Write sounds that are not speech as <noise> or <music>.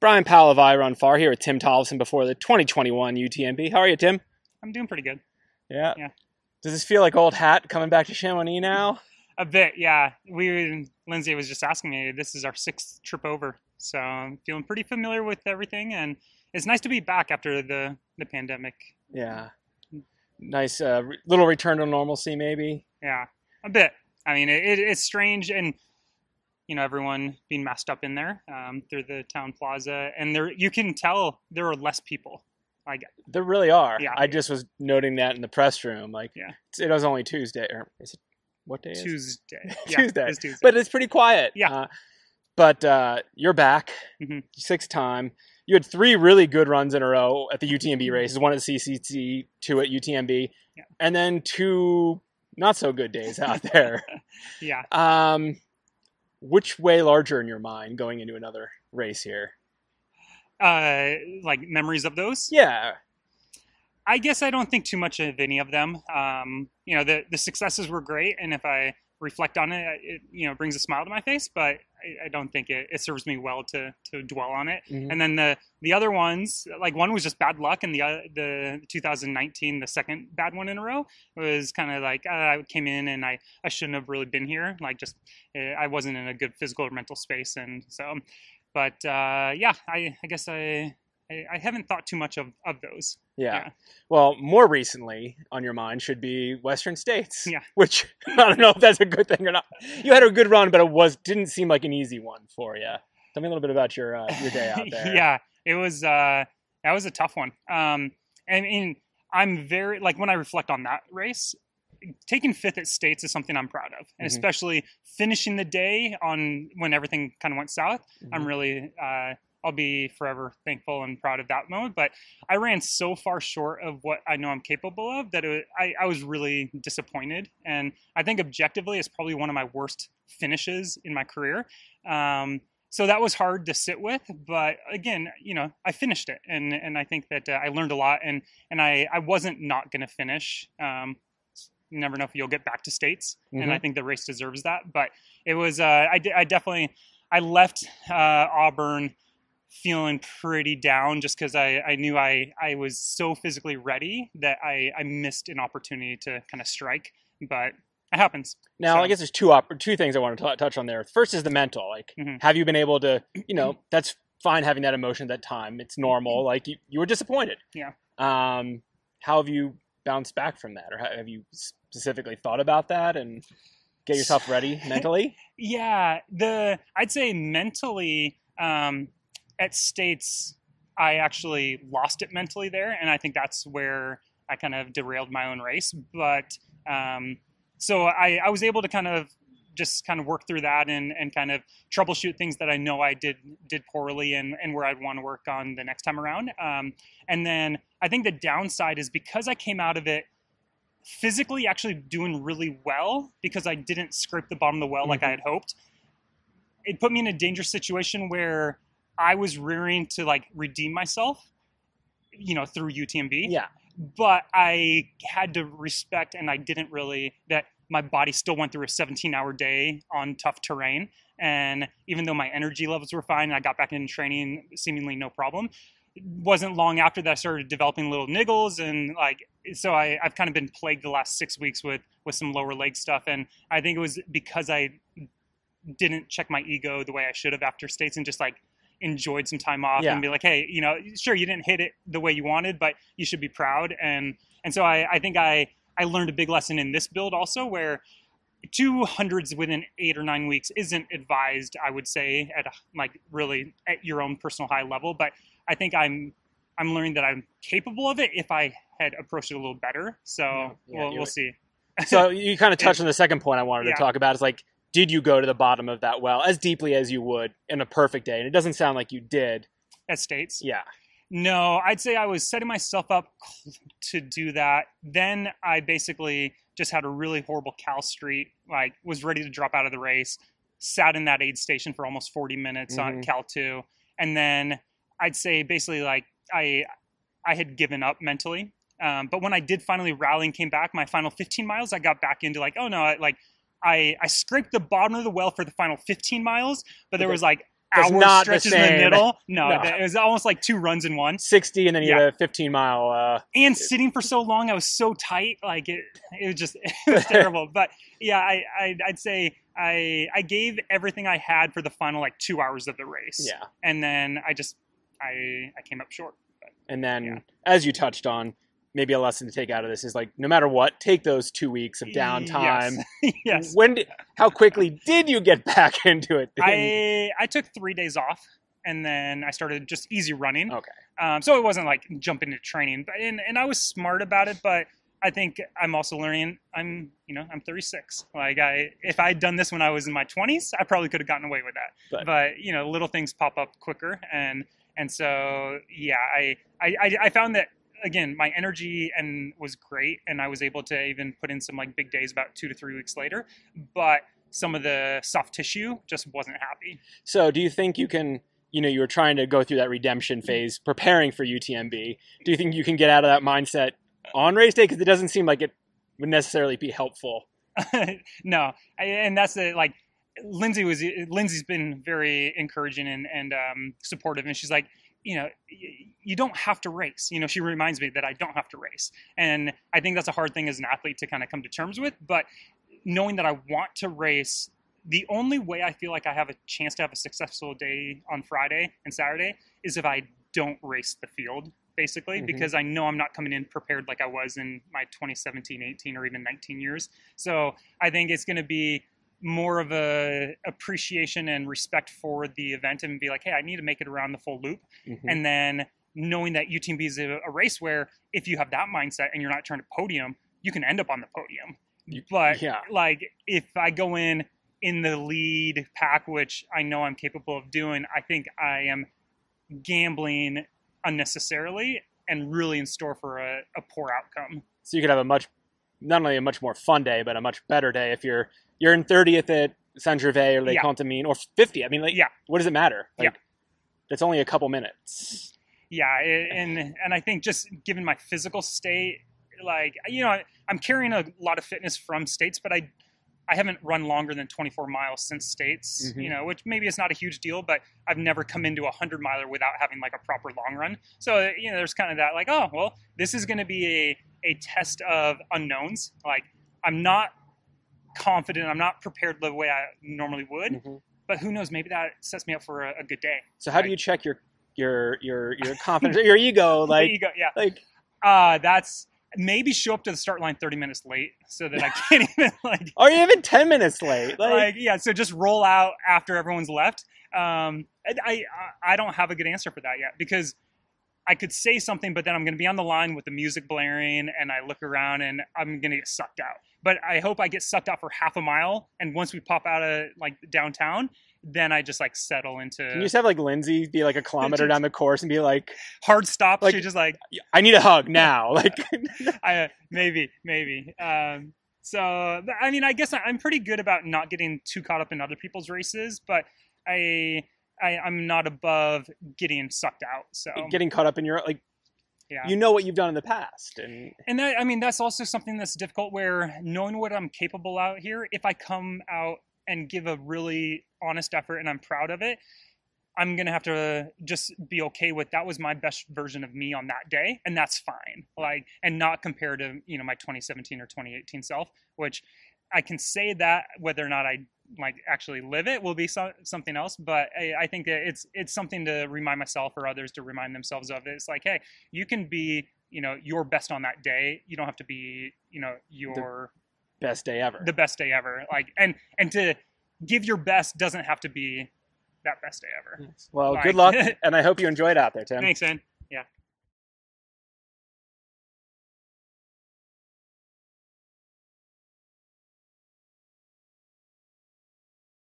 Bryon Powell of iRunFar here with Tim Tollefson before the 2021 UTMB. How are you, Tim? I'm doing pretty good. Yeah. Yeah. Does this feel like old hat coming back to Chamonix now? <laughs> A bit, yeah. We Lindsay was just asking me. This is our sixth trip over, so I'm feeling pretty familiar with everything, and it's nice to be back after the the pandemic. Yeah. Nice uh, little return to normalcy, maybe. Yeah, a bit. I mean, it, it, it's strange, and you know, everyone being masked up in there um, through the town plaza, and there you can tell there are less people. Like, There really are. Yeah. I just was noting that in the press room. Like, Yeah. it was only Tuesday. Or is it what day is it? Tuesday. <laughs> Yeah, Tuesday. it's Tuesday. But it's pretty quiet. Yeah. Uh, but uh, you're back, Mhm. sixth time. You had three really good runs in a row at the UTMB Mhm. races. One at CCC, two at UTMB, Yeah. and then two not so good days out there. <laughs> yeah. um, which way larger in your mind going into another race here? Uh, like memories of those. Yeah, I guess I don't think too much of any of them. Um, you know, the the successes were great, and if I reflect on it, it you know brings a smile to my face. But I, I don't think it, it serves me well to to dwell on it. Mhm. And then the the other ones, like one was just bad luck, and the uh, the 2019, the second bad one in a row, was kind of like uh, I came in and I I shouldn't have really been here. Like just uh, I wasn't in a good physical or mental space, and so. But uh, yeah, I I guess I. I I haven't thought too much of, of those. yeah. Yeah. Well, more recently on your mind should be Western States. Yeah. <laughs> Which I don't know if that's a good thing or not. You had a good run, but it was didn't seem like an easy one for you. Tell me a little bit about your uh, your day out <laughs> there. yeah, it was uh that was a tough one. Um and in I'm very like when I reflect on that race, taking fifth at states is something I'm proud of. And Mhm. especially finishing the day on when everything kind of went south. I'm Mhm. really uh I'll be forever thankful and proud of that moment. But I ran so far short of what I know I'm capable of that it, I, I was really disappointed. And I think objectively, it's probably one of my worst finishes in my career. Um, so that was hard to sit with. But again, you know, I finished it, and and I think that uh, I learned a lot. And and I I wasn't not going to finish. Um, you never know if you'll get back to states, and I think the race deserves that. But it was uh, I, I definitely I left uh, Auburn feeling pretty down just because I, I knew I, I was so physically ready that I, I missed an opportunity to kind of strike. But it happens. Now, So- I guess there's two op- two things I want to t- touch on there. First is the mental. Like, Mhm. have you been able to? You know, <clears throat> that's fine having that emotion at that time. It's normal. Like you, you were disappointed. Yeah. Um, how have you bounced back from that, or have you specifically thought about that and get yourself ready <laughs> mentally? Yeah, the I'd say mentally um, at states, I actually lost it mentally there, and I think that's where I kind of derailed my own race. But um, so I, I was able to kind of just kind of work through that and, and kind of troubleshoot things that I know I did did poorly and, and where I'd want to work on the next time around. Um, and then I think the downside is because I came out of it physically actually doing really well because I didn't scrape the bottom of the well like I had hoped. It put me in a dangerous situation where I was rearing to like redeem myself, you know, through UTMB Yeah. but I had to respect, and I didn't really that my body still went through a 17 hour day on tough terrain. And even though my energy levels were fine and I got back into training seemingly no problem, it wasn't long after that I started developing little niggles and like so I, I've kind of been plagued the last six weeks with with some lower leg stuff and I think it was because I didn't check my ego the way I should have after states and just like enjoyed some time off Yeah. and be like, hey, you know, sure you didn't hit it the way you wanted, but you should be proud. And and so I, I think I I learned a big lesson in this build also where two hundreds within eight or nine weeks isn't advised, I would say, at a, like really at your own personal high level. But I think I'm I'm learning that I'm capable of it if I had approached it a little better. So Yeah, yeah, we'll we'll see. So you kind of <laughs> touched on the second point I wanted to talk about. Is like, did you go to the bottom of that well as deeply as you would in a perfect day? And it doesn't sound like you did. At states. Yeah. No, I'd say I was setting myself up to do that. Then I basically just had a really horrible Cal Street, like was ready to drop out of the race, sat in that aid station for almost 40 minutes on Mhm. Cal 2. And then I'd say basically like I I had given up mentally. Um, but when I did finally rally and came back, my final 15 miles, I got back into like, oh no, I, like I I scraped the bottom of the well for the final 15 miles, but there was like Does hour stretches in the middle. <laughs> No, No. it was almost like two runs in one. 60 and then you Yeah. had a 15 mile. Uh, And sitting for so long, I was so tight. Like it, it was just <laughs> it was <laughs> terrible. But yeah, I, I I'd say I I gave everything I had for the final like two hours of the race. yeah. and then I just I I came up short. And then, Yeah. as you touched on, maybe a lesson to take out of this is like, no matter what, take those two weeks of downtime. Yes. <laughs> yes. When did, how quickly did you get <laughs> back into it? I I took three days off, and then I started just easy running. okay. Um, so it wasn't like jumping into training, but and, and I was smart about it. But I think I'm also learning. I'm you know I'm 36. Like I if I had done this when I was in my 20s, I probably could have gotten away with that. But- But, you know little things pop up quicker, and and so yeah, I I I, I found that. Again, my energy and was great, and I was able to even put in some like big days about two to three weeks later. But some of the soft tissue just wasn't happy. So, do you think you can, you know, you were trying to go through that Mm-hmm. redemption phase, preparing for UTMB. Do you think you can get out of that mindset on race day? Because it doesn't seem like it would necessarily be helpful. <laughs> no, and that's the like. Lindsay was Lindsay's been very encouraging and and um, supportive, and she's like, you know, you don't have to race. You know, she reminds me that I don't have to race, and I think that's a hard thing as an athlete to kind of come to terms with. But knowing that I want to race, the only way I feel like I have a chance to have a successful day on Friday and Saturday is if I don't race the field, basically, Mhm. because I know I'm not coming in prepared like I was in my 2017, 18, or even 19 years. So I think it's going to be more of a appreciation and respect for the event and be like, hey, I need to make it around the full loop. Mhm. And then knowing that UTMB is a, a race where if you have that mindset and you're not trying to podium, you can end up on the podium. You- But yeah. like if I go in in the lead pack, which I know I'm capable of doing, I think I am gambling unnecessarily and really in store for a, a poor outcome. So you could have a much, not only a much more fun day, but a much better day if you're you're in 30th at Saint Gervais or Les Yeah. Contamines or 50. I mean, like, Yeah. what does it matter? Like, Yeah. It's only a couple minutes. yeah and and i think just given my physical state like you know i'm carrying a lot of fitness from states but i i haven't run longer than 24 miles since states Mhm. you know which maybe it's not a huge deal but i've never come into a 100 miler without having like a proper long run so you know there's kind of that like oh well this is going to be a a test of unknowns like i'm not confident i'm not prepared the way i normally would Mhm. but who knows maybe that sets me up for a, a good day So how do you check your your your your <laughs> confidence, your ego? Like you go yeah like Uh, that's maybe show up to the start line 30 minutes late so that I can't <laughs> even like, are you even 10 minutes late? Like, like yeah. So just roll out after everyone's left. Um, I, I I don't have a good answer for that yet because I could say something, but then I'm going to be on the line with the music blaring, and I look around and I'm going to get sucked out. But I hope I get sucked out for half a mile, and once we pop out of like downtown, then I just like settle into can you just have like Lindsay be like a kilometer down the course and be like, hard stop. like- she just like I need a hug now. Like <laughs> I, maybe, maybe. Um, so, I mean, I guess I'm pretty good about not getting too caught up in other people's races, but I, I I'm not above getting sucked out. So, getting caught up in your like yeah. you know what you've done in the past and and that, I mean, that's also something that's difficult. Where knowing what I'm capable out here, if I come out and give a really honest effort and I'm proud of it, I'm gonna have to just be okay with that was my best version of me on that day, and that's fine. Like, and not compared to you know my 2017 or 2018 self, which I can say that whether or not I like actually live it will be so, something else. But I, I think that it's it's something to remind myself or others to remind themselves of. It's like, hey, you can be you know your best on that day. You don't have to be you know your best day ever. the best day ever. Like, and and to give your best doesn't have to be that best day ever. well, like- good luck <laughs> and I hope you enjoyed out there, Tim. Thanks, man.